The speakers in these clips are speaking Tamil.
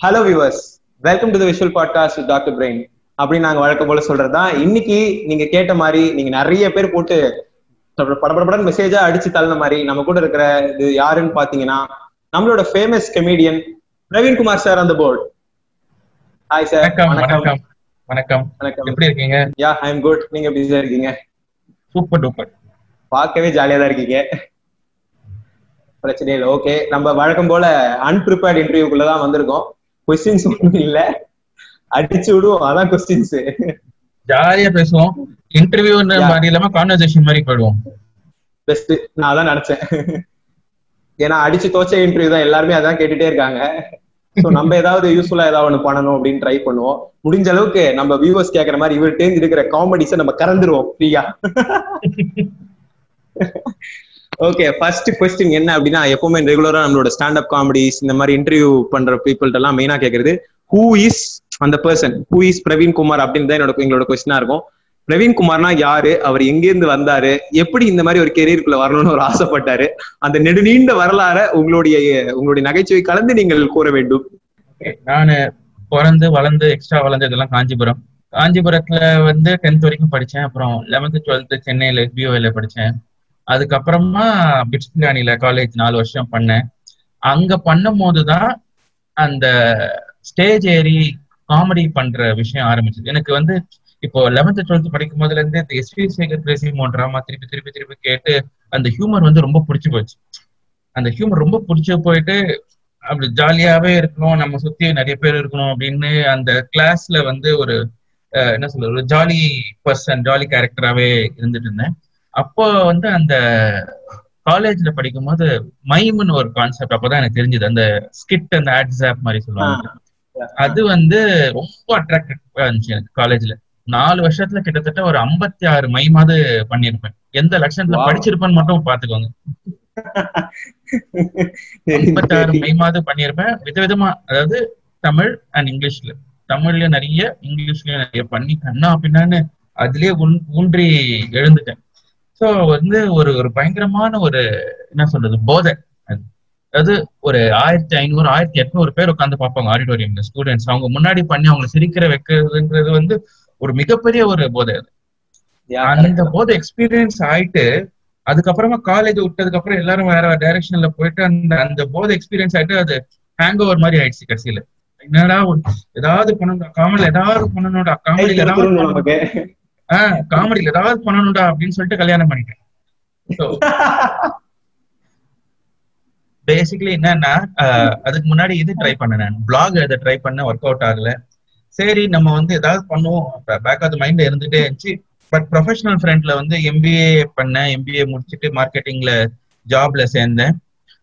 Hello viewers welcome to the visual podcast doctor brain அப்படின்னு நாங்க வழக்கம் போல சொல்றதுதான். இன்னைக்கு நீங்க கேட்ட மாதிரி நீங்க நிறைய பேர் போட்டு படப்படப்படன் மெசேஜா அடிச்சு தள்ளின மாதிரி நம்ம கூட இருக்கிற இது யாருன்னு பாத்தீங்கன்னா நம்மளோட famous comedian Praveen Kumar sir அந்த போர்டு ஹாய் சார் வணக்கம் வணக்கம். வணக்கம். வணக்கம். எப்படி இருக்கீங்க? யா ஐ எம் குட் நீங்க பிஸியா இருக்கீங்க? சூப்பர் டூப்பர் பார்க்கவே ஜாலியா தான் இருக்கீங்க. பிரச்சனை இல்லை. ஓகே நம்ம வழக்கம் போல அன்பிரிப்பேர்ட் இன்டர்வியூக்குள்ள தான் வந்திருக்கோம். கொஸ்டின்ஸ் ஒன்றும் இல்ல. அடிச்சு விடுவோம். அதான் கொஸ்டின்ஸ் ஜாலியா பேசுவோம். இன்டர்வியூ. மாதிரி இல்லாம கான்வர்சேஷன் மாதிரி போயிடுவோம். பெஸ்ட் நான் அதான் நினைச்சேன். ஏன்னா அடிச்சு தோச்ச இன்டர்வியூ தான் எல்லாருமே அதான் கேட்டுட்டே இருக்காங்க. சோ நம்ம ஏதாவது யூஸ்ஃபுல்லா ஏதாவது ஒண்ணு பண்ணணும் அப்படின்னு ட்ரை பண்ணுவோம். முடிஞ்ச அளவுக்கு நம்ம வியூவர்ஸ் கேக்குற மாதிரி இவர்கிட்ட இருக்கிற காமெடிஸை நம்ம கறந்துருவோம் ஃப்ரீயா ஓகே ஃபர்ஸ்ட் கொஸ்டின் என்ன அப்படின்னா எப்பவுமே ரெகுலரா நம்மளோட ஸ்டாண்டப் காமெடிஸ் இந்த மாதிரி இன்டர்வியூ பண்ற பீப்புள்கிட்ட எல்லாம் மெயினா கேக்குறது ஹூ இஸ் அந்த person who is Praveen Kumar அப்படின்னு தான் என்னோட எங்களோட கொஸ்டினா இருக்கும். பிரவீன் குமார்னா யாரு? அவர் எங்கிருந்து வந்தாரு? எப்படி இந்த மாதிரி ஒரு கெரியருக்குள்ள வரணும்னு ஒரு ஆசைப்பட்டாரு? அந்த நெடுநீண்ட வரலாற உங்களுடைய உங்களுடைய நகைச்சுவை கலந்து நீங்கள் கூற வேண்டும். நானு பிறந்து வளர்ந்து எக்ஸ்ட்ரா வளர்ந்து இதெல்லாம் காஞ்சிபுரம். காஞ்சிபுரத்துல வந்து டென்த் வரைக்கும் படிச்சேன். அப்புறம் லெவன்த் டுவெல்த் சென்னையில பிஓல படிச்சேன். அதுக்கப்புறமா பிட்ஸ்கானில காலேஜ் நாலு வருஷம் பண்ணேன். அங்க பண்ணும் போதுதான் அந்த ஸ்டேஜ் ஏறி காமெடி பண்ற விஷயம் ஆரம்பிச்சது. எனக்கு வந்து இப்போ லெவன்த் டுவெல்த் படிக்கும் போதுல இருந்து இந்த எஸ்வி சேகர் பேசி ட்ராமா திருப்பி திருப்பி திருப்பி கேட்டு அந்த ஹியூமர் வந்து ரொம்ப பிடிச்சு போச்சு. அந்த ஹியூமர் ரொம்ப பிடிச்சு போயிட்டு அப்படி ஜாலியாவே இருக்கணும் நம்ம சுத்தி நிறைய பேர் இருக்கணும் அப்படின்னு அந்த கிளாஸ்ல வந்து ஒரு என்ன சொல்றது ஒரு ஜாலி பர்சன் ஜாலி கேரக்டராகவே இருந்துட்டு இருந்தேன். அப்போ வந்து அந்த காலேஜ்ல படிக்கும்போது மைம்னு ஒரு கான்செப்ட் அப்பதான் எனக்கு தெரிஞ்சது. அந்த ஸ்கிட் அந்த ஆட்ஸாப் மாதிரி சொல்லுவாங்க. அது வந்து ரொம்ப அட்ராக்டிவா இருந்துச்சு எனக்கு காலேஜ்ல நாலு வருஷத்துல கிட்டத்தட்ட ஒரு ஐம்பத்தி ஆறு மைமாவது பண்ணியிருப்பேன். எந்த லட்சணத்துல. படிச்சிருப்பேன்னு மட்டும் பாத்துக்கோங்க. ஐம்பத்தாறு மைமாவது பண்ணியிருப்பேன். விதவிதமா அதாவது தமிழ் அண்ட் இங்கிலீஷ்ல தமிழ்லயும் நிறைய இங்கிலீஷ்லயும் நிறைய பண்ணி கண்ணா பின்னான்னு அதுலயே ஊன்- ஊன்றி எழுந்துட்டேன். சோ வந்து ஒரு ஒரு பயங்கரமான ஒரு என்ன சொல்றது போதை. அது அதாவது ஒரு ஆயிரத்தி ஐநூறு ஆயிரத்தி எட்நூறு பேர் உட்காந்து பார்ப்பாங்க ஆடிட்டோரியம்ல ஸ்டூடெண்ட்ஸ் அவங்க முன்னாடி பண்ணி அவங்களை சிரிக்கிற வைக்கிறதுன்றது வந்து ஒரு மிகப்பெரிய ஒரு போதை அது. அந்த போது எக்ஸ்பீரியன்ஸ் ஆயிட்டு அதுக்கப்புறமா காலேஜ் விட்டதுக்கு அப்புறம் எல்லாரும் வேற வேற டைரக்ஷன்ல போயிட்டு அந்த அந்த போது எக்ஸ்பீரியன்ஸ் ஆயிட்டு அது ஹேங் ஓவர் மாதிரி ஆயிடுச்சு கடைசியில. என்னடா ஏதாவது பண்ணணும்டா காமெடியில ஏதாவது பண்ணணும்டா ஏதாவது பண்ணணும். நமக்கு. ஆஹ் காமெடியில ஏதாவது பண்ணணும்டா அப்படின்னு சொல்லிட்டு கல்யாணம் பண்ணிட்டேன். பேசிக்கலி என்னன்னா அதுக்கு முன்னாடி இது ட்ரை பண்ணேன் நான். பிளாக் இதை ட்ரை பண்ண ஒர்க் அவுட் ஆகல. சரி நம்ம வந்து ஏதாவது பண்ணுவோம். பேக் ஆஃப் மைண்ட்ல இருந்துட்டே இருந்துச்சு. பட் ப்ரொஃபஷனல் ஃப்ரெண்ட்ல வந்து எம்பிஏ பண்ணேன். எம்பிஏ முடிச்சுட்டு மார்க்கெட்டிங்ல ஜாப்ல சேர்ந்தேன்.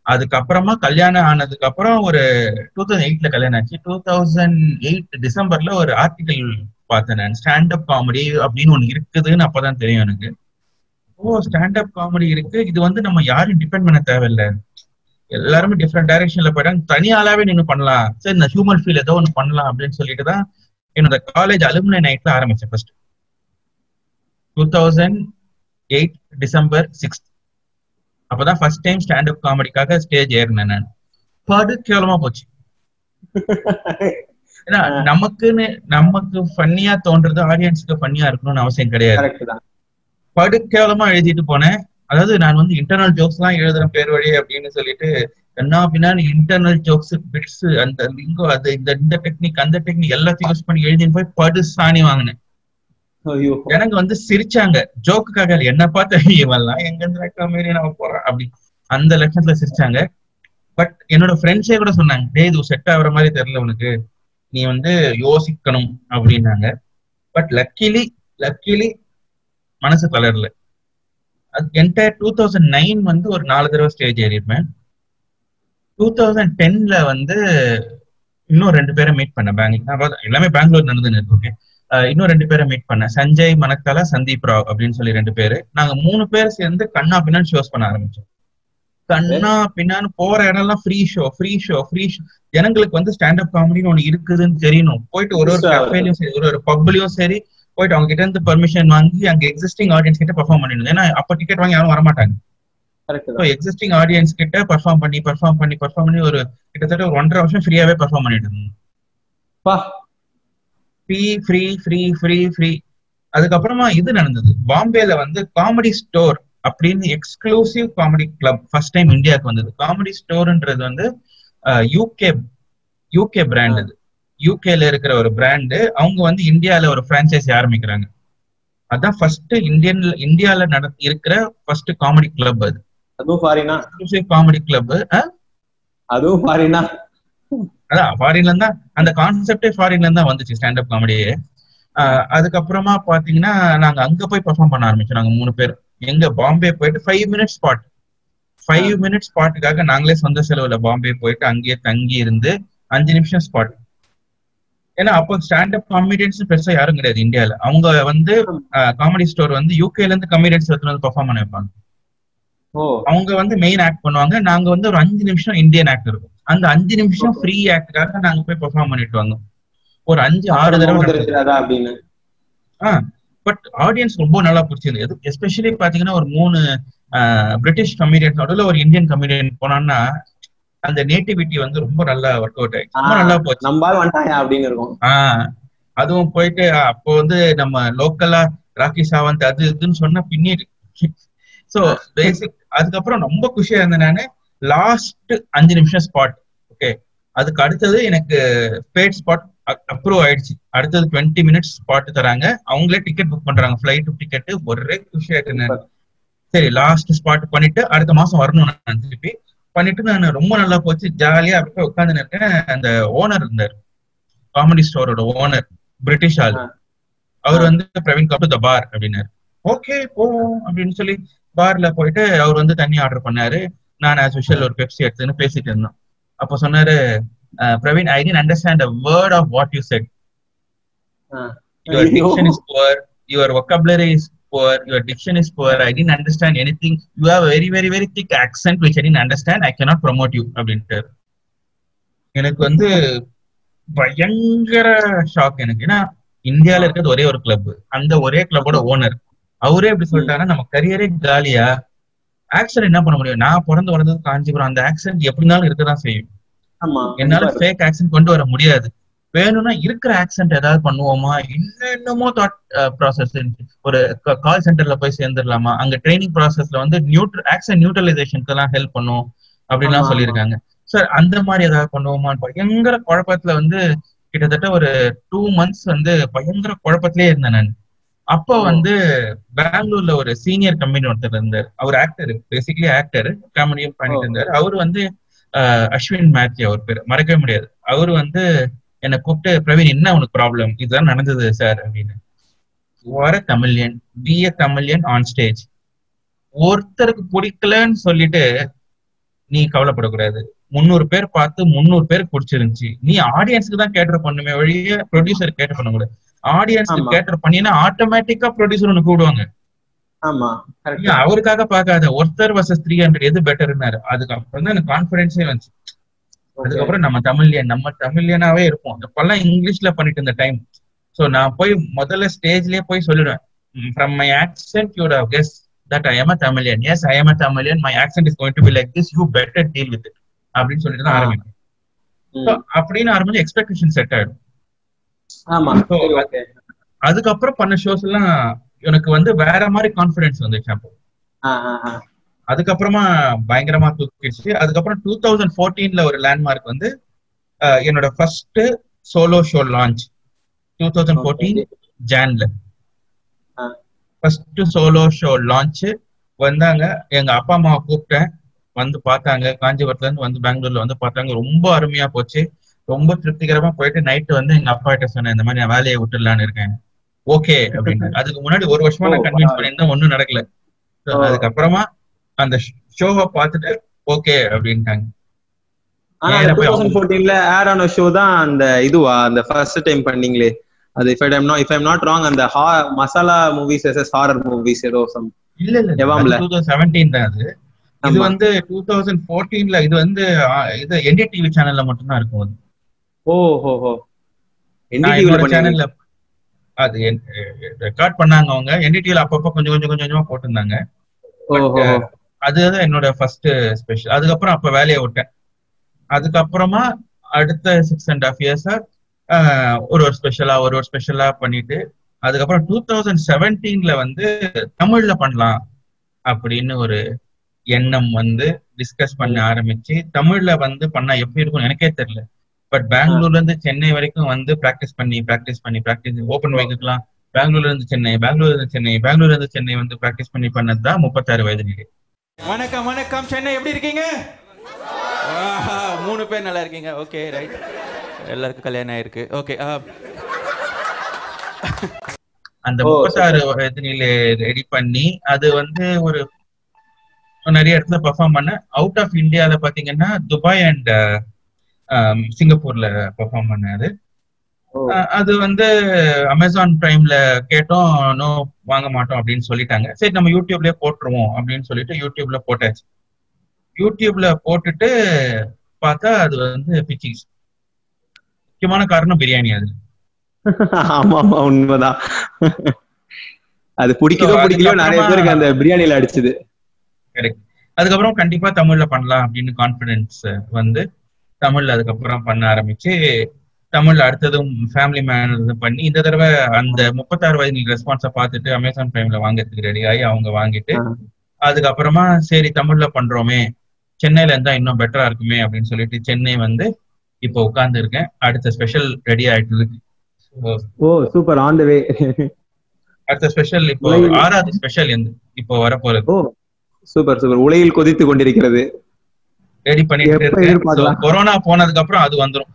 அதுக்கப்புறமா கல்யாணம் ஆனதுக்கு அப்புறம் ஒரு டூ தௌசண்ட் எயிட்ல கல்யாணம் ஆச்சு. டூ தௌசண்ட் எயிட் டிசம்பர்ல ஒரு ஆர்டிகல் பார்த்தேன். நான் ஸ்டாண்டப் காமெடி அப்படின்னு ஒண்ணு இருக்குதுன்னு அப்பதான் தெரியும் எனக்கு. ஓ ஸ்டாண்டப் காமெடி இருக்கு. இது வந்து நம்ம யாரும் டிபெண்ட் பண்ண தேவையில்ல. எல்லாருமே டிஃப்ரெண்ட் டைரக்ஷன்ல போயிட்டாங்க தனி ஆளாவே நீங்க பண்ணலாம். சரி இந்த ஹியூமன் ஃபீல் ஏதோ ஒன்று பண்ணலாம் அப்படின்னு சொல்லிட்டு தான் என்னோட காலேஜ் அலுமினை நைட்ல ஆரம்பிச்சேன் first two thousand eight December sixth அப்பதான் ஃபர்ஸ்ட் டைம் ஸ்டாண்டப் காமெடிக்காக ஸ்டேஜ் ஏறினேன் நான். படு கேவலமா போச்சு. ஏன்னா நமக்குன்னு நமக்கு ஃபன்னியா தோன்றது ஆடியன்ஸ்க்கு ஃபன்னியா இருக்கணும்னு அவசியம் கிடையாது. கரெக்ட் தான். படு கேவலமா எழுதிட்டு போனேன். அதாவது நான் வந்து இன்டர்னல் ஜோக்ஸ் எல்லாம் எழுதுறேன் பேர் வழி அப்படின்னு சொல்லிட்டு என்ன அப்படின்னா இன்டர்னல் ஜோக்ஸ் பிட்ஸ் அந்த லிங்கோ அது இந்த இந்த டெக்னிக் அந்த டெக்னிக் எல்லாத்தையும் யூஸ் பண்ணி எழுதின்னு போய் படு சாணி வாங்கினேன். எனக்கு வந்து சிரிச்சாங்க. ஜோக்குக்காக என்ன பார்த்து இவெல்லாம் எங்க இருந்து மாரி நம்ம போறோம் அப்படி. அந்த லட்சத்துல சிரிச்சாங்க. பட் என்னோட ஃப்ரெண்ட்ஸே கூட சொன்னாங்க டேய் இது செட் ஆகுற மாதிரி தெரியல உனக்கு. நீ வந்து யோசிக்கணும் அப்படின்னாங்க. பட் லக்கிலி லக்கிலி மனசு தளரல. அது என்டையர் டூ தௌசண்ட் நைன் வந்து ஒரு நாலு தடவை ஸ்டேஜ் ஏறியிருப்பேன் டூ தௌசண்ட் டென்ல வந்து இன்னும் ரெண்டு பேரை மீட் பண்ணேன். பெங்களூர் எல்லாமே பெங்களூர் நடந்துன்னு ஓகே இன்னும் ரெண்டு பேரை மீட் பண்ணேன். சஞ்சய் மனக்கலா சந்தீப் ராவ் அப்படின்னு சொல்லி ரெண்டு பேரு. நாங்க மூணு பேர் சேர்ந்து கண்ணா பின்னான்னு ஷோஸ் பண்ண ஆரம்பிச்சோம். கண்ணா பின்னான்னு போற இடம்லாம் free show free show free show ஜனங்களுக்கு வந்து ஸ்டாண்டப் காமெடின்னு ஒண்ணு இருக்குதுன்னு தெரியணும். போயிட்டு ஒரு ஒரு. கஃபேலையும் சரி ஒரு ஒரு பப்லயும் சரி போயிட்டு அவங்க கிட்ட இருந்து பெர்மிஷன் வாங்கி அங்க எக்ஸிஸ்டிங் ஆடியன்ஸ் கிட்ட பெர்ஃபார்ம் பண்ணிடணும். ஏன்னா அப்ப டிக்கெட் வாங்கி யாரும் வரமாட்டாங்க. எக்ஸிஸ்டிங் ஆடியன்ஸ் கிட்ட பர்ஃபார்ம் பண்ணி பர்ஃபார்ம் பண்ணி பர்ஃபார்ம் பண்ணி ஒரு கிட்டத்தட்ட ஒரு ஒன்றரை வருஷம் ஃப்ரீயாவே பர்ஃபார்ம் பண்ணிட்டு இருந்தோம். பா. Free free free free free அதுக்கப்புறமா இது நடந்தது. பாம்பேல வந்து காமெடி ஸ்டோர் அப்படின்னு exclusive comedy club first time இந்தியாவுக்கு வந்தது. காமெடி ஸ்டோர்ன்றது வந்து யூகே யூகே பிராண்ட் அது. யூகேல இருக்கிற ஒரு பிராண்டு அவங்க வந்து இந்தியால ஒரு பிரான்ச்சைசி ஆரம்பிக்கிறாங்க. அதான் ஃபர்ஸ்ட் இந்தியன் இந்தியால நட இருக்கிற ஃபர்ஸ்ட் காமெடி கிளப் அது. அதுவும் ஃபாரினா காமெடி கிளப் அதுவும் ஃபாரினா அதான் ஃபாரின்ல இருந்தா அந்த கான்செப்டே ஃபாரின்ல இருந்தா வந்துச்சு ஸ்டாண்டப் காமெடியே அதுக்கப்புறமா பாத்தீங்கன்னா நாங்க அங்க போய் பெர்ஃபார்ம் பண்ண ஆரம்பிச்சோம் நாங்க மூணு பேர். எங்க பாம்பே போயிட்டு five minutes spot five minutes ஸ்பாட்டுக்காக நாங்களே சொந்த செலவுல பாம்பே போயிட்டு அங்கேயே தங்கி இருந்து அஞ்சு நிமிஷம் ஸ்பாட் ஏன்னா அப்போ ஸ்டாண்டப் காமெடியன்ஸ் பெருசா யாரும் கிடையாது இந்தியால. அவங்க வந்து காமெடி ஸ்டோர் வந்து யூகேல இருந்து காமெடியன்ஸ் எடுத்துட்டு வந்து பெர்ஃபார்ம் பண்ண வைப்பாங்க. அவங்க வந்து மெயின் ஆக்ட் பண்ணுவாங்க. நாங்க வந்து ஒரு அஞ்சு நிமிஷம் இந்தியன் ஆக்ட் இருக்கும். அந்த அஞ்சு நிமிஷம் ஃப்ரீ ஆக்டுக்காக நாங்க போய் பெர்ஃபார்ம் பண்ணிட்டு வந்தோம் ஒரு அஞ்சு ஆறு தடவை அப்படின்னு? பட் ஆடியன்ஸ் ரொம்ப நல்லா பிடிச்சிருந்தது எஸ்பெஷலி பாத்தீங்கன்னா ஒரு மூணு பிரிட்டிஷ் கமெடியன்ஸ் நடுவில் ஒரு இந்தியன் கமெடியன் போனான்னா அந்த நேட்டிவிட்டி வந்து ரொம்ப நல்லா ஒர்க் அவுட் ஆயிடுச்சு. ரொம்ப நல்லா போச்சு. அப்படின்னு இருக்கும். ஆஹ் அதுவும் போயிட்டு அப்போ வந்து நம்ம லோக்கலா ராக்கி சாவந்த் அது இதுன்னு சொன்ன பின்னாடி. சோ பேசிக் அதுக்கப்புறம் ரொம்ப குஷியா இருந்தேன் நானு. லாஸ்ட் அஞ்சு நிமிஷம் ஸ்பாட் ஓகே அதுக்கு அடுத்தது எனக்கு பேட் ஸ்பாட் அப்ரூவ் ஆயிடுச்சு. அடுத்தது டுவெண்ட்டி மினிட்ஸ் ஸ்பாட் தராங்க. அவங்களே டிக்கெட் புக் பண்றாங்க. ஃபிளைட் டிக்கெட் ஒரே குஷி ஆயிட்டு சரி லாஸ்ட் ஸ்பாட் பண்ணிட்டு அடுத்த மாசம் வரணும் நான் திருப்பி. பண்ணிட்டு நான் ரொம்ப நல்லா போச்சு. ஜாலியா அப்படியே உட்காந்து இருக்கேன். அந்த ஓனர் இருந்தார். காமெடி ஸ்டோரோட ஓனர் பிரிட்டிஷ் ஆள். அவர் வந்து பிரவீன் கபு த பார் அப்படின்னாரு. ஓகே போவோம் அப்படின்னு சொல்லி பார்ல போயிட்டு அவர் வந்து தண்ணி ஆர்டர் பண்ணாரு. நான் ஆஸ் யூஷுவல் ஒரு பெப்சி எடுத்துன்னு பேசிட்டு இருந்தோம். அப்போ சொன்னாரு "அஹ், Praveen I don't understand a word of what you said your diction is poor, your vocabulary is poor, your diction is poor, I didn't understand anything. You have a very, very, very thick accent which I didn't understand. I cannot promote you. அப்படின்ட்டு எனக்கு வந்து பயங்கர ஷாக் எனக்கு. ஏன்னா இந்தியால இருக்கிறது ஒரே ஒரு கிளப் அந்த ஒரே கிளப்போட ஓனர் அவரே இப்படி சொல்லிட்டாங்கன்னா நம்ம கரியரே காலியா? ஆக்சன் என்ன பண்ண முடியும்? நான் பிறந்து வளர்ந்தது காஞ்சிபுரம். அந்த ஆக்சென்ட் எப்படினாலும் இருக்கதான் செய்யும். என்னால ஃபேக் ஆக்சென்ட் கொண்டு வர முடியாது. வேணும்னா இருக்கிற ஆக்சென்ட் ஏதாவது பண்ணுவோமா? என்னென்னமோ தாட் ப்ராசஸ் ஒரு கால் சென்டர்ல போய் சேர்ந்துடலாமா? அங்க ட்ரைனிங் ப்ராசஸ்ல வந்து நியூட்ர ஆக்சென்ட் நியூட்ரலைசேஷனுக்கு எல்லாம் ஹெல்ப் பண்ணும் அப்படின்லாம் சொல்லியிருக்காங்க. சார் அந்த மாதிரி ஏதாவது பண்ணுவோமான்னு பயங்கர குழப்பத்துல வந்து கிட்டத்தட்ட ஒரு டூ மந்த்ஸ் வந்து பயங்கர குழப்பத்திலே இருந்தேன் நான். அப்போ. வந்து பெங்களூர்ல ஒரு சீனியர் கம்பெனி ஒருத்தர் இருந்தார். அவர் ஆக்டர் பேசிக்கலி ஆக்டர் காமெடியும் பண்ணிட்டு. இருந்தார். அவர் வந்து அஸ்வின் மேத்யூ அவர் பேர். மறக்கவே முடியாது. அவர் வந்து என்னை கூப்பிட்டு பிரவீன் என்ன உனக்கு ப்ராப்ளம் இதுதான் நடந்தது சார் அப்படின்னு. வர Tamilian be a Tamilian on stage ஒருத்தருக்கு பிடிக்கலன்னு சொல்லிட்டு நீ கவலைப்படக்கூடாது. முந்நூறு பேர் பார்த்து முந்நூறு பேருக்கு பிடிச்சிருந்துச்சு. நீ ஆடியன்ஸ்க்கு தான் கேட்டர் பண்ணுமே வழிய ப்ரொடியூசர் கேட்டர் பண்ணக்கூடாது. ஆடியன்ஸ்க்கு. கேட்டர் பண்ணினா ஆட்டோமேட்டிக்கா ப்ரொடியூசர் ஒன்று கூடுவாங்க அவருக்காக பார்க்காத. ஒருத்தர் வர்சஸ் த்ரீ ஹண்ட்ரட் எது பெட்டர்னாரு அதுக்கப்புறம் தான் எனக்கு கான்பிடன்ஸே வந்துச்சு. அதுக்கப்புறம் நம்ம தமிழ்லியன் நம்ம தமிழ்லியனாவே இருப்போம். அப்பெல்லாம் இங்கிலீஷ்ல பண்ணிட்டு இருந்த டைம் சோ நான் போய் முதல்ல ஸ்டேஜ்லயே போய் சொல்லிடுவேன். From my accent you'd have guess that I am a Tamilian yes I am a Tamilian my accent is going to be like this you better deal with அப்படின்னு சொல்லிட்டு தான். ஆரம்பிக்கும் அப்படின்னு ஆரம்பிச்சு எக்ஸ்பெக்டேஷன் செட் ஆயிடும். அதுக்கப்புறம் பண்ண ஷோஸ் எல்லாம் எனக்கு வந்து வேற மாதிரி கான்பிடன்ஸ் வந்துச்சு அப்போ அதுக்கப்புறமா பயங்கரமா தூக்கிடுச்சு. அதுக்கப்புறம் டூ தௌசண்ட் ஃபோர்டீன்ல ஒரு லேண்ட்மார்க் வந்து என்னோட first solo show launch two thousand fourteen ஜான்ல. First solo show launch வந்தாங்க. எங்க அப்பா அம்மாவை கூப்பிட்டேன். வந்து பார்த்தாங்க. காஞ்சிபுரத்துல இருந்து வந்து பெங்களூர்ல வந்து பார்த்தாங்க. ரொம்ப அருமையா போச்சு. ரொம்ப திருப்திகரமா போயிட்டு நைட்டு வந்து எங்க அப்பா கிட்ட சொன்னேன் இந்த மாதிரி நான் வேலையை விட்டுடலான்னு இருக்கேன். ஓகே அப்படின்னு அதுக்கு முன்னாடி ஒரு வருஷமா நான் கன்வின்ஸ். பண்ணியிருந்தேன் ஒன்றும் நடக்கல. அதுக்கப்புறமா அந்த ஷோவை பார்த்துட்டு ஓகே அப்படின்ட்டாங்க ஷோ தான் அந்த இதுவா அந்த ஃபர்ஸ்ட் டைம் பண்ணீங்களே அது if I'm not if I'm not wrong அந்த masala movies as horror movies ஏதோ சம் இல்ல இல்ல எவாம்ல? டூ தௌசண்ட் செவன்டீன் தான் அது இது. வந்து டூ தௌசண்ட் ஃபோர்டீன்ல இது வந்து இது என்டி டிவி சேனல்ல மட்டும்தான் இருக்கும் அது. ஓ ஹோ ஹோ என்னோட பண்ணீங்க சேனல்ல அது ரெக்கார்ட் பண்ணாங்க அவங்க. என்டிடிவில அப்பப்போ கொஞ்சம் கொஞ்சம் கொஞ்சம் கொஞ்சமா போட்டிருந்தாங்க. ஹோ அதுதான் என்னோட ஃபர்ஸ்ட் ஸ்பெஷல் அதுக்கப்புறம் அப்ப வேலையை விட்டேன். அதுக்கப்புறமா அடுத்த சிக்ஸ் அண்ட் ஹாஃப் இயர்ஸா ஒரு ஒரு ஸ்பெஷலா ஒரு ஒரு ஸ்பெஷலா பண்ணிட்டு அதுக்கப்புறம் டூ தௌசண்ட் செவன்டீன்ல வந்து தமிழ்ல பண்ணலாம் அப்படின்னு ஒரு எண்ணம் வந்து டிஸ்கஸ் பண்ண ஆரம்பிச்சு தமிழ்ல வந்து பண்ணா எப்படி இருக்கும் எனக்கே தெரியல. பட் பெங்களூர்ல இருந்து சென்னை வரைக்கும் வந்து பிராக்டிஸ் பண்ணி பிராக்டிஸ் பண்ணி பிராக்டிஸ் ஓப்பன் மைக்குலாம் பெங்களூர்ல இருந்து சென்னை பெங்களூர்ல இருந்து சென்னை பெங்களூர்ல இருந்து சென்னை வந்து பிராக்டிஸ் பண்ணி பண்ணது தான் முப்பத்தாறு வயதுலேயே வணக்கம் வணக்கம். சென்னை எப்படி இருக்கீங்க? மூணு பேர் நல்லா இருக்கீங்க. ஓகே ரைட் எல்லாருக்கும் கல்யாணம் ஆயிருக்கு. ஓகே அந்த ஓ, முப்பத்தாறு வயதுல ரெடி பண்ணி அது வந்து ஒரு நிறைய இடத்துல பெர்ஃபார்ம் பண்ண அவுட் ஆஃப் இந்தியால பாத்தீங்கன்னா துபாய் அண்ட் சிங்கப்பூர்ல பெர்ஃபார்ம் பண்ணாரு. அது வந்து அமேசான் பிரைம்ல கேட்டோம் நோ வாங்க மாட்டோம் அப்படின்னு சொல்லிட்டாங்க. சரி நம்ம யூடியூப்லயே போட்டுருவோம் அப்படின்னு சொல்லிட்டு யூடியூப்ல போட்டாச்சு. யூடியூப்ல போட்டுட்டு பார்த்தா அது வந்து பிச்சிஸ் முக்கியமான காரணம் பிரியாணி அது. ஆமா ஆமா உண்மைதான். அது பிடிக்குதோ So, பிடிக்கலையோ நிறைய பேருக்கு அந்த பிரியாணில அடிச்சது. கரெக்ட் அதுக்கப்புறம் கண்டிப்பா தமிழ்ல பண்ணலாம் அப்படின்னு கான்பிடன்ஸ் வந்து தமிழ்ல அதுக்கப்புறம் பண்ண ஆரம்பிச்சு தமிழ்ல அடுத்ததும் ஃபேமிலி மேன் இது பண்ணி இந்த தடவை அந்த முப்பத்தாறு வயது ரெஸ்பான்ஸை பார்த்துட்டு அமேசான் பிரைம்ல வாங்குறதுக்கு ரெடி ஆகி அவங்க வாங்கிட்டு. அதுக்கப்புறமா சரி தமிழ்ல பண்றோமே சென்னையில இருந்தா இன்னும் பெட்டரா இருக்குமே அப்படின்னு சொல்லிட்டு சென்னை வந்து இப்போ உட்கார்ந்து இருக்கேன். அடுத்த ஸ்பெஷல் ரெடி ஆயிட்டு இருக்கு. ஓ சூப்பர் ஆன் த வே அடுத்த ஸ்பெஷல் இப்போ ஆறாவது ஸ்பெஷல் இப்போ வரப்போறது. ஓ சூப்பர் சூப்பர் உலகில் கொதித்து கொண்டிருக்கிறது. ரெடி பண்ணிட்டு இருக்கேன்? கொரோனா போனதுக்கு அப்புறம் அது வந்துரும்.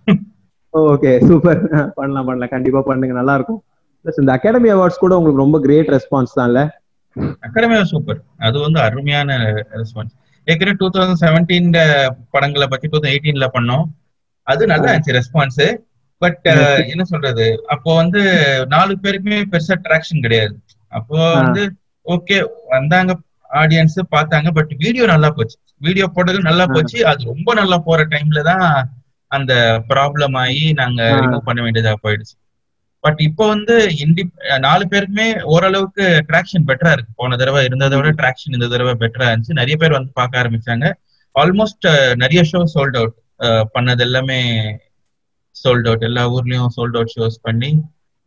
ஓகே சூப்பர் பண்ணலாம் பண்ணலாம். கண்டிப்பா பண்ணுங்க. நல்லா இருக்கும் Plus இந்த அகாடமி அவார்ட்ஸ் கூட உங்களுக்கு ரொம்ப கிரேட் ரெஸ்பான்ஸ் தான்ல அகாடமி சூப்பர் அது வந்து அருமையான ரெஸ்பான்ஸ் ஏற்கனவே டூ தௌசண்ட் செவன்டீன் படங்களை பத்தி டூ தௌசண்ட் எயிட்டீன்ல பண்ணோம். அது நல்லா இருந்துச்சு ரெஸ்பான்ஸ் பட் என்ன சொல்றது? அப்போ வந்து நாலு பேருக்குமே பெருசா ட்ராக்ஷன் கிடையாது. அப்போ வந்து ஓகே வந்தாங்க ஆடியன்ஸ் பார்த்தாங்க பட் வீடியோ நல்லா போச்சு. வீடியோ போட்டது நல்லா போச்சு. அது ரொம்ப நல்லா போற டைம்ல தான் அந்த ப்ராப்ளம் ஆகி நாங்க. ரிமூவ் பண்ண வேண்டியதா போயிடுச்சு. பட் இப்போ வந்து இண்டி நாலு பேருக்குமே ஓரளவுக்கு ட்ராக்ஷன் பெட்டரா இருக்கு. போன தடவை இருந்ததை விட ட்ராக்ஷன் இந்த தடவை பெட்டரா இருந்துச்சு. நிறைய பேர் வந்து பார்க்க ஆரம்பிச்சாங்க. ஆல்மோஸ்ட் நிறைய ஷோ சோல்ட் அவுட் பண்ணது எல்லாமே சோல்ட் அவுட் எல்லா ஊர்லயும் சோல்ட் அவுட் ஷோஸ் பண்ணி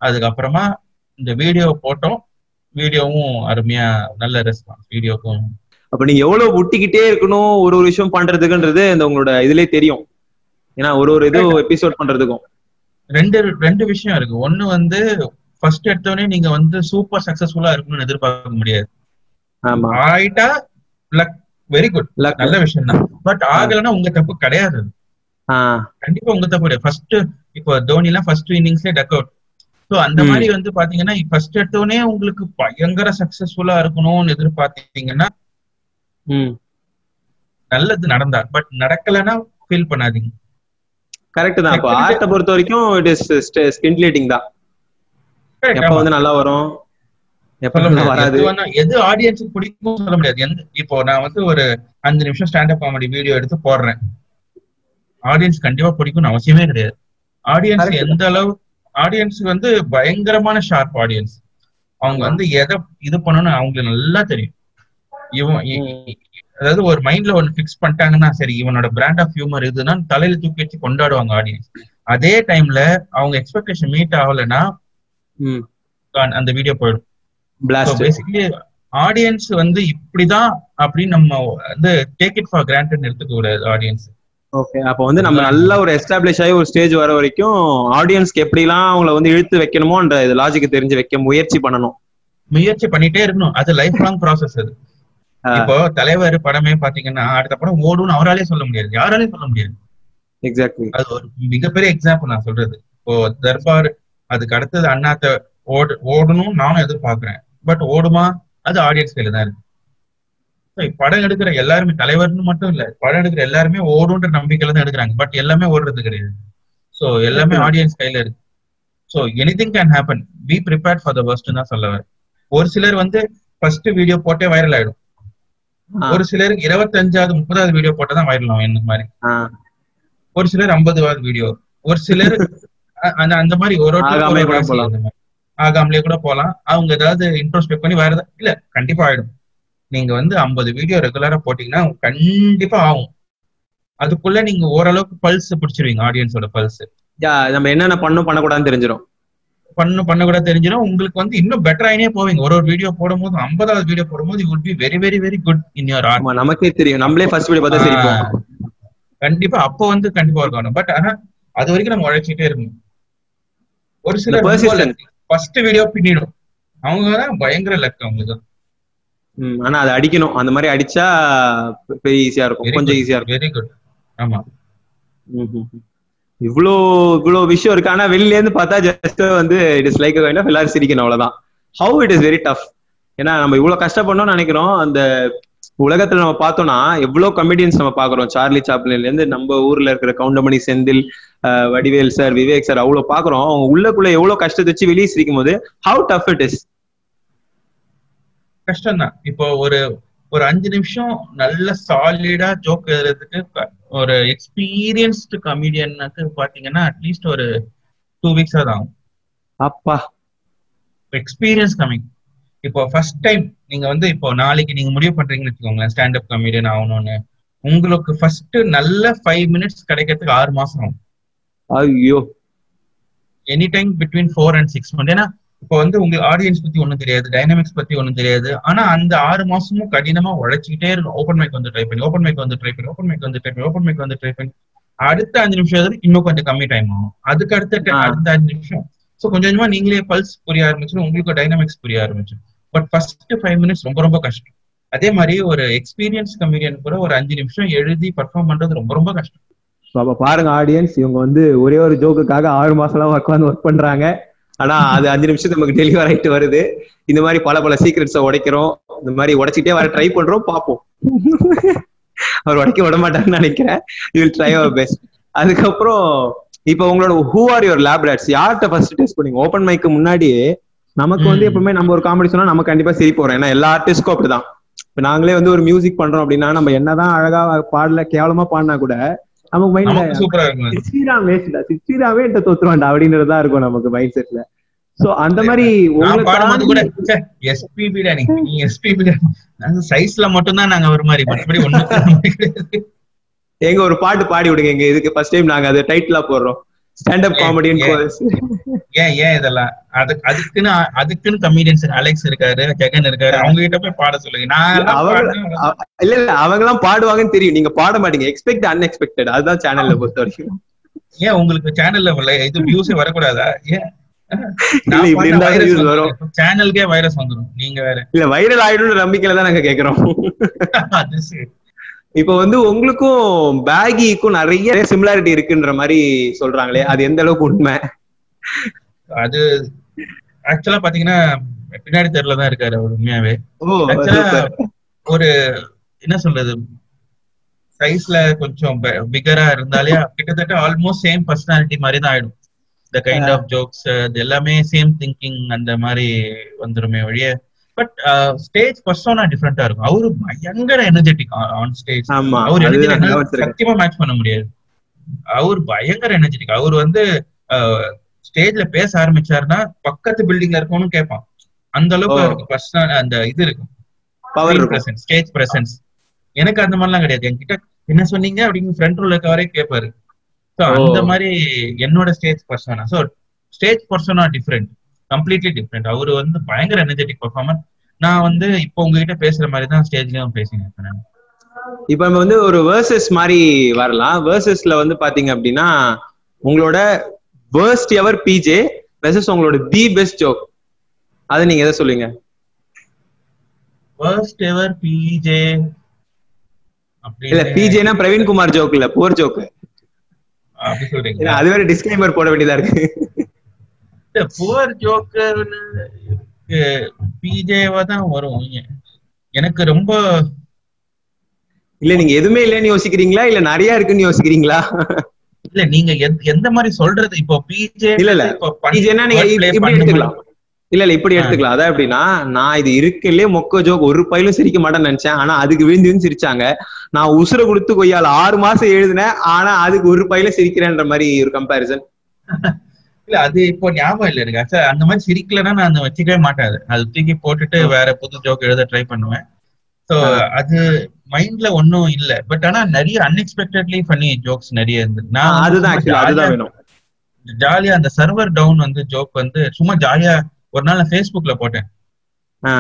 அதுக்கப்புறமா இந்த வீடியோ போட்டோம். வீடியோவும் அருமையா நல்ல ரெஸ்பான்ஸ் வீடியோக்கும் அப்ப நீங்க எவ்வளவு ஒட்டிக்கிட்டே இருக்கணும் ஒரு ஒரு விஷயம் பண்றதுக்குன்றது இந்த உங்களோட இதுலயே தெரியும். ஏன்னா ஒரு ஒரு இது எபிசோட் பண்றதுக்கும். ரெண்டு ரெண்டு விஷயம் இருக்கு. ஒண்ணு வந்து ஃபர்ஸ்ட் எடுத்தோடனே நீங்க வந்து சூப்பர் சக்சஸ்ஃபுல்லா இருக்கணும்னு எதிர்பார்க்க முடியாது. ஆமா. ஆயிட்டா லக் வெரி குட். நல்ல விஷயம் தான் பட் ஆகலைன்னா உங்க தப்பு கிடையாது கண்டிப்பா உங்க தப்பு கிடையாது. ஃபர்ஸ்ட் இப்போ தோனி எல்லாம் ஃபர்ஸ்ட் இன்னிங்ஸ்ல டக் அவுட் ஸோ அந்த. மாதிரி வந்து பாத்தீங்கன்னா ஃபர்ஸ்ட் எடுத்தோடனே உங்களுக்கு பயங்கர சக்சஸ்ஃபுல்லா இருக்கணும்னு எதிர்பார்த்தீங்கன்னா நல்லது நடந்தா பட் நடக்கலைன்னா ஃபீல் பண்ணாதீங்க. கரெக்ட் தான். அப்போ ஆர்ட்டை பொறுத்த வரைக்கும் இட் இஸ் ஸ்கின்லேட்டிங் தான். Correct, எப்ப. வந்து நல்லா வரும்? எது ஆடியன்ஸுக்கு பிடிக்கும் சொல்ல முடியாது. எந்த இப்போ நான் வந்து ஒரு அஞ்சு நிமிஷம் ஸ்டாண்டப் காமெடி வீடியோ எடுத்து போடுறேன். ஆடியன்ஸ் கண்டிப்பா பிடிக்கும்னு அவசியமே கிடையாது. ஆடியன்ஸ். எந்த அளவு ஆடியன்ஸ் வந்து பயங்கரமான ஷார்ப் ஆடியன்ஸ் அவங்க வந்து எதை இது பண்ணணும்னு அவங்களுக்கு நல்லா தெரியும். இவன் அதாவது ஒரு மைண்ட்ல ஒன்னு ஃபிக்ஸ் பண்ணிட்டாங்கன்னா சரி இவனோட பிராண்ட் ஆஃப் ஹியூமர் இதுன்னா தலையில தூக்கி வச்சு கொண்டாடுவாங்க ஆடியன்ஸ் அதே டைம்ல அவங்க எக்ஸ்பெக்டேஷன் மீட் ஆகலைன்னா அந்த வீடியோ போயிடும். பேசிக்கலி ஆடியன்ஸ் வந்து இப்படிதான் அப்படின்னு நம்ம வந்து டேக் இட் ஃபார் கிராண்டட் எடுத்துக்க கூடாது ஆடியன்ஸ் ஓகே அப்போ வந்து நம்ம நல்ல ஒரு எஸ்டாப்ளிஷ் ஆகி ஒரு ஸ்டேஜ் வர வரைக்கும் ஆடியன்ஸ்க்கு எப்படிலாம் அவங்கள வந்து இழுத்து வைக்கணுமோன்ற இது லாஜிக் தெரிஞ்சு வைக்க முயற்சி பண்ணணும். முயற்சி பண்ணிட்டே இருக்கணும். அது லைஃப் லாங் ப்ராசஸ் அது. இப்போ தலைவர் படமே பாத்தீங்கன்னா அடுத்த படம் ஓடும்னு அவராலே சொல்ல முடியாது. யாராலையும் சொல்ல முடியாது. எக்ஸாக்ட்லி அது ஒரு மிகப்பெரிய எக்ஸாம்பிள் நான் சொல்றது. இப்போ தர்பார் அதுக்கு அடுத்தது அண்ணாத்த ஓடு ஓடணும் நானும் எதிர்பார்க்கிறேன். பட் ஓடுமா? அது ஆடியன்ஸ் கையில தான் இருக்கு. படம் எடுக்கிற எல்லாருமே தலைவர்னு மட்டும் இல்ல படம் எடுக்கிற எல்லாருமே ஓடுன்ற நம்பிக்கையில தான் எடுக்கிறாங்க. பட் எல்லாமே ஓடுறது கிடையாது. சோ எல்லாமே ஆடியன்ஸ் கையில இருக்கு. So anything can happen be prepared for the worst தான் சொல்ல ஒரு சிலர் வந்து ஃபர்ஸ்ட் வீடியோ போட்டே வைரல் ஆயிடும். ஒரு சிலருக்கு இருபத்தஞ்சாவது முப்பதாவது வீடியோ போட்டா தான் வைரல் ஆகும் இந்த மாதிரி. ஒரு சிலர் ஐம்பதுவாவது வீடியோ ஒரு சிலர் அந்த அந்த மாதிரி ஒரு ஒரு. ஆகாமலே கூட போலாம். அவங்க ஏதாவது இன்ட்ரோஸ்பெக்ட் பண்ணி வேற இல்ல கண்டிப்பா ஆயிடும். நீங்க வந்து ஐம்பது வீடியோ ரெகுலரா போட்டீங்கன்னா கண்டிப்பா ஆகும். அதுக்குள்ள நீங்க ஓரளவுக்கு பல்ஸ் பிடிச்சிருவீங்க ஆடியன்ஸோட பல்ஸ் நம்ம என்னென்ன பண்ணும் பண்ணக்கூடாதுன்னு தெரிஞ்சிடும் பண்ண பண்ண கூட தெரிஞ்சிடும் உங்களுக்கு வந்து இன்னும் பெட்டராயினே போவீங்க. ஒரு ஒரு வீடியோ போடும்போது ஐம்பதாவது வீடியோ போடும்போது you be very very very good in your art நமக்கே தெரியும். நம்மளே ஃபர்ஸ்ட் வீடியோ பார்த்தா சிரிப்போம். கண்டிப்பா. அப்போ வந்து கண்டிப்பா இருக்கணும் பட் ஆனா அது வரைக்கும் நம்ம உழைச்சிட்டே இருக்கணும். ஒரு சில. ஃபர்ஸ்ட் வீடியோ பின்னிடும். அவங்க தான் பயங்கர லக் அவங்களுக்கு. ஆனா அதை அடிக்கணும். அந்த மாதிரி அடிச்சா பெரிய ஈஸியா இருக்கும். கொஞ்சம் ஈஸியா இருக்கும். வெரி குட் ஆமா. இவ்வளோ இவ்வளோ விஷயம் இருக்கு. ஆனா வெளில இருந்து பார்த்தா ஜஸ்ட் வந்து இட் இஸ் லைக் எல்லாரும் சிரிக்கணும் அவ்வளவுதான். How it is very tough ஏன்னா நம்ம இவ்வளவு கஷ்டப்படணும்னு நினைக்கிறோம். அந்த உலகத்துல நம்ம பார்த்தோம்னா எவ்வளவு கமெடியன்ஸ் நம்ம பாக்குறோம் சார்லி சாப்ளின்ல இருந்து நம்ம ஊர்ல இருக்கிற கவுண்டமணி செந்தில் வடிவேல் சார் விவேக் சார் அவ்வளவு பாக்குறோம் அவங்க உள்ளக்குள்ள எவ்வளவு கஷ்டத்தை வச்சு வெளியே சிரிக்கும் போது ஹவு டஃப் இட் இஸ் கஷ்டம் தான் இப்போ ஒரு ஒரு அஞ்சு நிமிஷம் நல்ல சாலிடா ஜோக் எழுதுறதுக்கு ஒரு எக்ஸ்பீரியன்ஸ்டு கமெடியனுக்கு பாத்தீங்கன்னா அட்லீஸ்ட் ஒரு டூ வீக்ஸ் தான் ஆகும். அப்பா. எக்ஸ்பீரியன்ஸ் கம்மிங் இப்போ ஃபர்ஸ்ட் டைம் நீங்க வந்து இப்போ நாளைக்கு நீங்க முடிவு பண்றீங்கன்னு வச்சுக்கோங்களேன் ஸ்டாண்டப் கமெடியன் ஆகணும்னு. உங்களுக்கு ஃபர்ஸ்ட் நல்ல ஃபைவ் மினிட்ஸ் கிடைக்கிறதுக்கு ஆறு மாசம் ஆகும். ஐயோ. Any time between four and six month ஏன்னா இப்போ வந்து உங்களுக்கு ஆடியன்ஸ் பத்தி ஒண்ணும் தெரியாது டைனமிக்ஸ் பத்தி ஒண்ணும் தெரியாது. ஆனா அந்த ஆறு மாசமும் கடினமா உழைச்சிக்கிட்டே இருக்கும் ஓப்பன் மைக் வந்து ட்ரை பண்ணி ஓப்பன் மைக் வந்து ட்ரை பண்ணி ஓப்பன் மைக் வந்து ட்ரை பண்ணி ஓப்பன் மைக் வந்து ட்ரை பண்ணி. அடுத்த அஞ்சு நிமிஷம் இன்னும் கொஞ்சம் கம்மி டைம் ஆகும். அதுக்கு அடுத்த. அடுத்த அஞ்சு நிமிஷம். ஸோ கொஞ்சம் கொஞ்சமா நீங்களே பல்ஸ் புரிய ஆரம்பிச்சிடும் உங்களுக்கு டைனமிக்ஸ் புரிய ஆரம்பிச்சிடும். பட் ஃபர்ஸ்ட் ஃபைவ் மினிட்ஸ் ரொம்ப ரொம்ப கஷ்டம். அதே மாதிரி ஒரு எக்ஸ்பீரியன்ஸ் கமெடியன் கூட ஒரு அஞ்சு நிமிஷம் எழுதி பர்ஃபார்ம் பண்றது ரொம்ப ரொம்ப கஷ்டம். அப்ப பாருங்க ஆடியன்ஸ் இவங்க வந்து ஒரே ஒரு ஜோக்குக்காக ஆறு மாசம் எல்லாம் உட்காந்து ஒர்க் பண்றாங்க. ஆனா அது அஞ்சு நிமிஷம் நமக்கு டெலிவர் ஆயிட்டு வருது. இந்த மாதிரி பல பல சீக்ரெட்ஸை உடைக்கிறோம். இந்த மாதிரி உடைச்சிட்டே வர ட்ரை பண்றோம் பார்ப்போம். அவர் உடைக்க விட மாட்டாருன்னு நினைக்கிறேன். You will try our best அதுக்கப்புறம் இப்போ உங்களோட who are your lab rats யார்கிட்ட ஃபர்ஸ்ட் டெஸ்ட் பண்ணீங்க? ஓப்பன் மைக்கு முன்னாடியே நமக்கு வந்து. எப்பவுமே நம்ம ஒரு காமெடி சொன்னா நம்ம கண்டிப்பா சிரிப்பு வரும் ஏன்னா எல்லா ஆர்டிஸ்ட்க்கும் அப்படிதான். இப்ப நாங்களே வந்து ஒரு மியூசிக் பண்றோம் அப்படின்னா நம்ம என்னதான் அழகா பாடல கேவலமா பாடினா கூட நமக்கு மைண்ட்ல. ஸ்ரீராம் வேஸ்டா சிச்சிராவே என்கிட்ட தோத்துருவான்டா அப்படின்றதா இருக்கும் நமக்கு மைண்ட் செட்ல சோ அந்த மாதிரி சைஸ்ல மட்டும் தான் நாங்க ஒரு மாதிரி மற்றபடி கிடையாது எங்க ஒரு பாட்டு பாடி விடுங்க எங்க இதுக்கு ஃபர்ஸ்ட் டைம் நாங்க அது டைட்டிலா போடுறோம். ஸ்டாண்ட் அப் ஏன், காமெடியன் ஏன்? ஏன் ஏன் இதெல்லாம்? அது அதுக்குன்னு அதுக்குன்னு கமெடியன்ஸ் அலெக்ஸ் இருக்காரு ஜெகன் இருக்காரு அவங்க கிட்ட போய் பாட சொல்லுங்க. நான் இல்ல இல்ல அவங்க எல்லாம் பாடுவாங்கன்னு தெரியும். நீங்க பாட மாட்டீங்க. எக்ஸ்பெக்ட் அன்எக்ஸ்பெக்டட் அதுதான் சேனல்ல பொறுத்த வரைக்கும் ஏன் உங்களுக்கு சேனல்ல இது வியூஸே வரக்கூடாதா? ஏன்? வரும். சேனலுக்கே வைரஸ் வந்துரும். நீங்க வேற. இல்ல வைரல் ஆயிடும்னு நம்பிக்கையில தான் நாங்க கேக்குறோம். இப்ப வந்து உங்களுக்கும் பேகிக்கும் நிறைய சிமிலாரிட்டி இருக்குன்ற மாதிரி சொல்றாங்களே. அது எந்த அளவுக்கு உண்மை? அது ஆக்சுவலா பாத்தீங்கன்னா பின்னாடி தெருல தான் இருக்காரு அவர் உண்மையாவே. ஒரு என்ன சொல்றது? சைஸ்ல கொஞ்சம் பிகரா இருந்தாலே கிட்டத்தட்ட ஆல்மோஸ்ட் சேம் பர்சனாலிட்டி மாதிரி தான் ஆயிடும். இந்த கைண்ட் ஆஃப் ஜோக்ஸ் அது எல்லாமே சேம் திங்கிங் அந்த மாதிரி வந்துருமே ஒழிய பட் ஸ்டேஜ் பர்சோனா டிஃப்ரெண்டா இருக்கும். அவரு பயங்கர எனர்ஜெட்டிக் ஆன் ஸ்டேஜ் அவர். சத்தியமா மேட்ச் பண்ண முடியாது. அவர் பயங்கர எனர்ஜெட்டிக் அவர் வந்து ஸ்டேஜ்ல பேச ஆரம்பிச்சாருன்னா பக்கத்து பில்டிங்ல இருக்கவனும் கேட்பான் அந்த அளவுக்கு. அவருக்கு பர்சனல் அந்த இது இருக்கும். இருக்கும். ஸ்டேஜ் பிரசன்ஸ் எனக்கு அந்த மாதிரிலாம் கிடையாது. என்கிட்ட என்ன சொன்னீங்க அப்படின்னு ஃப்ரண்ட் ரோல இருக்க வரைக்கும் கேட்பாரு ஸோ. அந்த மாதிரி என்னோட stage persona so stage persona different completely different அவரு வந்து பயங்கர எனர்ஜெட்டிக் பர்ஃபார்மர் நான் வந்து இப்போ உங்ககிட்ட பேசுற மாதிரி தான் ஸ்டேஜ்லயும் பேசினேன். இப்ப நம்ம வந்து ஒரு வேர்சஸ் மாதிரி வரலாம். வேர்சஸ்ல வந்து பாத்தீங்க அப்படின்னா உங்களோட வேர்ஸ்ட் எவர் பிஜே வெர்சஸ் உங்களோட தி பெஸ்ட் ஜோக் அதை நீங்க எதை சொல்லுங்க ஃபர்ஸ்ட் எவர் பிஜே இல்ல பிஜேனா பிரவீன் குமார் ஜோக் இல்ல போர் ஜோக் அது வேற டிஸ்கிளைமர் போட வேண்டியதா இருக்கு. புவர் ஜோக்கர்னு பிஜேவா தான் வரும் எனக்கு ரொம்ப இல்ல நீங்க எதுவுமே இல்லைன்னு யோசிக்கிறீங்களா? இல்ல நிறைய இருக்குன்னு யோசிக்கிறீங்களா? இல்ல நீங்க எந்த- மாதிரி சொல்றது? இப்போ பிஜே இல்ல, இல்ல. பிஜேனா நீங்க இப்- இப்படி எடுத்துக்கலாம். இல்ல இல்ல இப்படி. எடுத்துக்கலாம். அதான் எப்படின்னா நான் இது இருக்கலே மொக்க ஜோக் ஒரு பயிலும் சிரிக்க மாட்டேன்னு நினைச்சேன். ஆனா அதுக்கு விழுந்து விழுந்து சிரிச்சாங்க. நான் உசுர கொடுத்து கொய்யால ஆறு மாசம் எழுதினேன். ஆனா அதுக்கு ஒரு பயிலும் சிரிக்கிறேன்ற மாதிரி ஒரு கம்பாரிசன் இல்ல அது இப்போ ஞாபகம் இல்ல எனக்கு. சார் அந்த மாதிரி சிரிக்கலன்னா நான் அதை வச்சுக்கவே மாட்டேன். அது. தூக்கி போட்டுட்டு வேற புது ஜோக் எழுத ட்ரை பண்ணுவேன். So ah. அது மைண்ட்ல ஒன்னும் இல்ல. பட் ஆனா நிறைய அன்எக்ஸ்பெக்டட்லி பண்ணி ஜோக்ஸ் நிறைய இருந்து நான் அதுதான் ஜாலியா அந்த சர்வர் டவுன் வந்து ஜோக் வந்து சும்மா ஜாலியா ஒரு நாள் Facebookல போட்டேன்.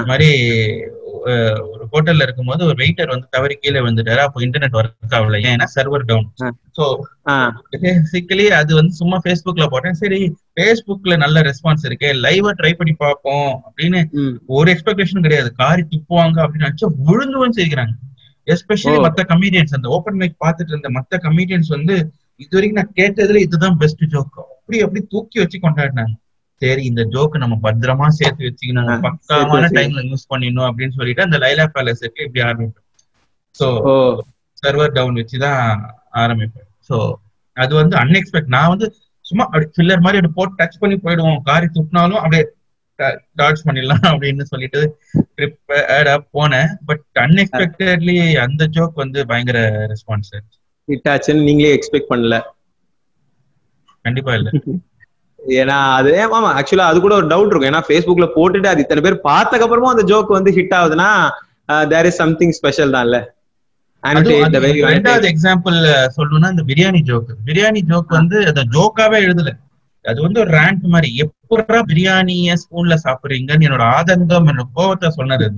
மாதிரி ஒரு ஹோட்டல்ல இருக்கும்போது ஒரு வெயிட்டர் வந்து தவறி கீழே விழுந்துட்டாரு. அப்போ இன்டர்நெட் ஒர்க் ஆகல. ஏன்னா சர்வர் டவுன். சோ பேசிக்கலி அது வந்து சும்மா Facebookல போட்டேன். சரி Facebookல நல்ல ரெஸ்பான்ஸ் இருக்கு. லைவா ட்ரை பண்ணி பார்ப்போம் அப்படின்னு ஒரு எக்ஸ்பெக்டேஷன் கிடையாது. காரி துப்புவாங்க அப்படின்னு நினைச்சா விழுந்து விழுந்து சிரிக்கிறாங்க எஸ்பெஷலி. மத்த கமெடியன்ஸ் அந்த ஓப்பன் மைக் பார்த்துட்டு இருந்த மத்த கமெடியன்ஸ் வந்து இது வரைக்கும் நான் கேட்டதுல இதுதான் பெஸ்ட் ஜோக் அப்படி அப்படி தூக்கி வச்சு கொண்டாடினாங்க. சரி இந்த ஜோக் நம்ம பத்திரமா சேர்த்து வச்சுக்கணும். பக்காவான டைம்ல யூஸ் பண்ணிடணும் அப்படின்னு சொல்லிட்டு அந்த லைலா பேலஸுக்கு இப்படி ஆரம்பிப்பேன் சோ சர்வர் டவுன் வச்சுதான் ஆரம்பிப்பேன் சோ அது வந்து அன்எக்ஸ்பெக்ட் நான் வந்து சும்மா அப்படி ஃபில்லர் மாதிரி அப்படி போட்டு டச் பண்ணி போயிடுவோம். காரி துப்பினாலும் அப்படியே டாட்ச் பண்ணிடலாம் அப்படின்னு சொல்லிட்டு ப்ரிப்பேர்டா போனேன். பட் அன்எக்ஸ்பெக்டட்லி அந்த ஜோக் வந்து பயங்கர ரெஸ்பான்ஸ் ஹிட் ஆச்சுன்னு நீங்களே எக்ஸ்பெக்ட் பண்ணல. கண்டிப்பா இல்ல. ஏன்னா அது ஆமா ஆக்சுவலா அது கூட ஒரு டவுட் இருக்கும். ஏன்னா Facebookல போட்டுட்டு அது இத்தனை பேர் பார்த்ததுக்கு அப்புறமா அந்த ஜோக் வந்து ஹிட் ஆகுதுன்னா தேர் இஸ் சம்திங் ஸ்பெஷல் தான் அது ரெண்டாவது எக்ஸாம்பிள் சொல்லணும்னா இந்த பிரியாணி ஜோக் பிரியாணி ஜோக் வந்து அத ஜோக்காவே எழுதல. அது வந்து ஒரு ரேங்க் மாதிரி எப்படா பிரியாணிய ஸ்பூன்ல சாப்பிடுறீங்கன்னு என்னோட ஆதங்கம் என்னோட கோவத்தை சொன்னது அது.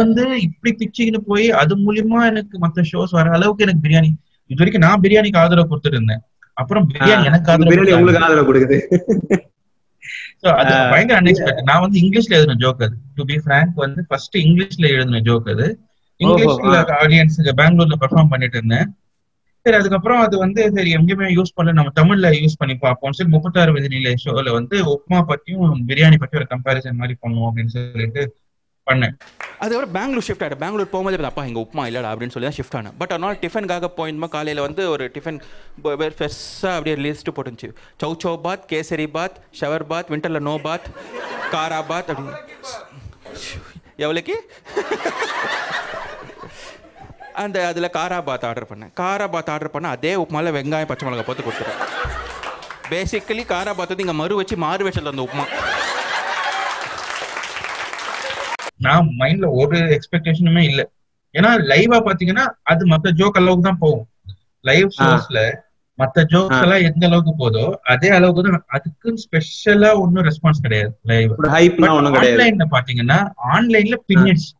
வந்து இப்படி பிச்சுக்கிட்டு போய் அது மூலியமா எனக்கு மத்த ஷோஸ் வர அளவுக்கு எனக்கு பிரியாணி இது வரைக்கும் நான் பிரியாணிக்கு ஆதரவு கொடுத்துட்டு இருந்தேன். அப்புறம் பிரியாணி எனக்கு ஆதரவு. உங்களுக்கு ஆதரவு கொடுக்குது. So, அது பயங்கர அன்எக்ஸ்பெக்டட் நான் வந்து இங்கிலீஷ்ல எழுதின ஜோக் அது. டு பி ஃப்ராங்க் வந்து ஃபர்ஸ்ட் இங்கிலீஷ்ல எழுதின ஜோக் அது. இங்கிலீஷ்ல ஆடியன்ஸுக்கு பெங்களூர்ல பெர்ஃபார்ம் பண்ணிட்டு இருந்தேன். சரி அதுக்கப்புறம் அது வந்து சரி எங்கேயுமே யூஸ் பண்ணல. நம்ம தமிழ்ல யூஸ் பண்ணி பார்ப்போம். சரி முப்பத்தாறு விதிநிலை ஷோல வந்து உப்மா பத்தியும் பிரியாணி பத்தி ஒரு கம்பாரிசன் மாதிரி பண்ணுவோம் அப்படின்னு சொல்லிட்டு பண்ணேன் அதுக்கப்புறம் பெங்களூர் ஷிஃப்ட் ஆகிட்டு பெங்களூர் போகும்போது அப்பா இங்கே உப்புமா இல்லைடா அப்படின்னு சொல்லி தான் ஷிஃப்ட் ஆனேன். பட் அதனால் டிஃபனுக்காக போயிருந்தோம் காலையில் வந்து ஒரு டிஃபன் ஃப்ரெஷ்ஷாக அப்படியே லிஸ்ட்டு போட்டுச்சு சௌ சௌ பாத் கேசரி பாத் ஷவர் பாத் விண்டரில் நோ பாத் காரா பாத் அப்படின்னு. எவ்வளோக்கு அந்த அதில் காரா பாத் ஆர்டர் பண்ணேன். காரா பாத் ஆர்டர் பண்ணால் அதே உப்புமாவில் வெங்காயம் பச்சை மிளகாய் போட்டு கொடுத்துருவேன் பேசிக்கலி காரா பாத் வந்து இங்கே மறு வச்சு மாறு வச்சல அந்த உப்புமா. நான் மைண்ட்ல ஒரு எக்ஸ்பெக்டேஷனுமே இல்ல. ஏன்னா லைவா பாத்தீங்கன்னா அது மத்த ஜோக் அளவுக்கு தான் போகும். லைவ் ஷோஸ்ல மத்த ஜோக்ஸ் எல்லாம் எந்த அளவுக்கு போதோ அதே அளவுக்கு தான் அதுக்குன்னு ஸ்பெஷலா ஒன்னும் ரெஸ்பான்ஸ் கிடையாது. லைவ் ஆன்லைன்ல பாத்தீங்கன்னா ஆன்லைன்ல பின்னிடுச்சு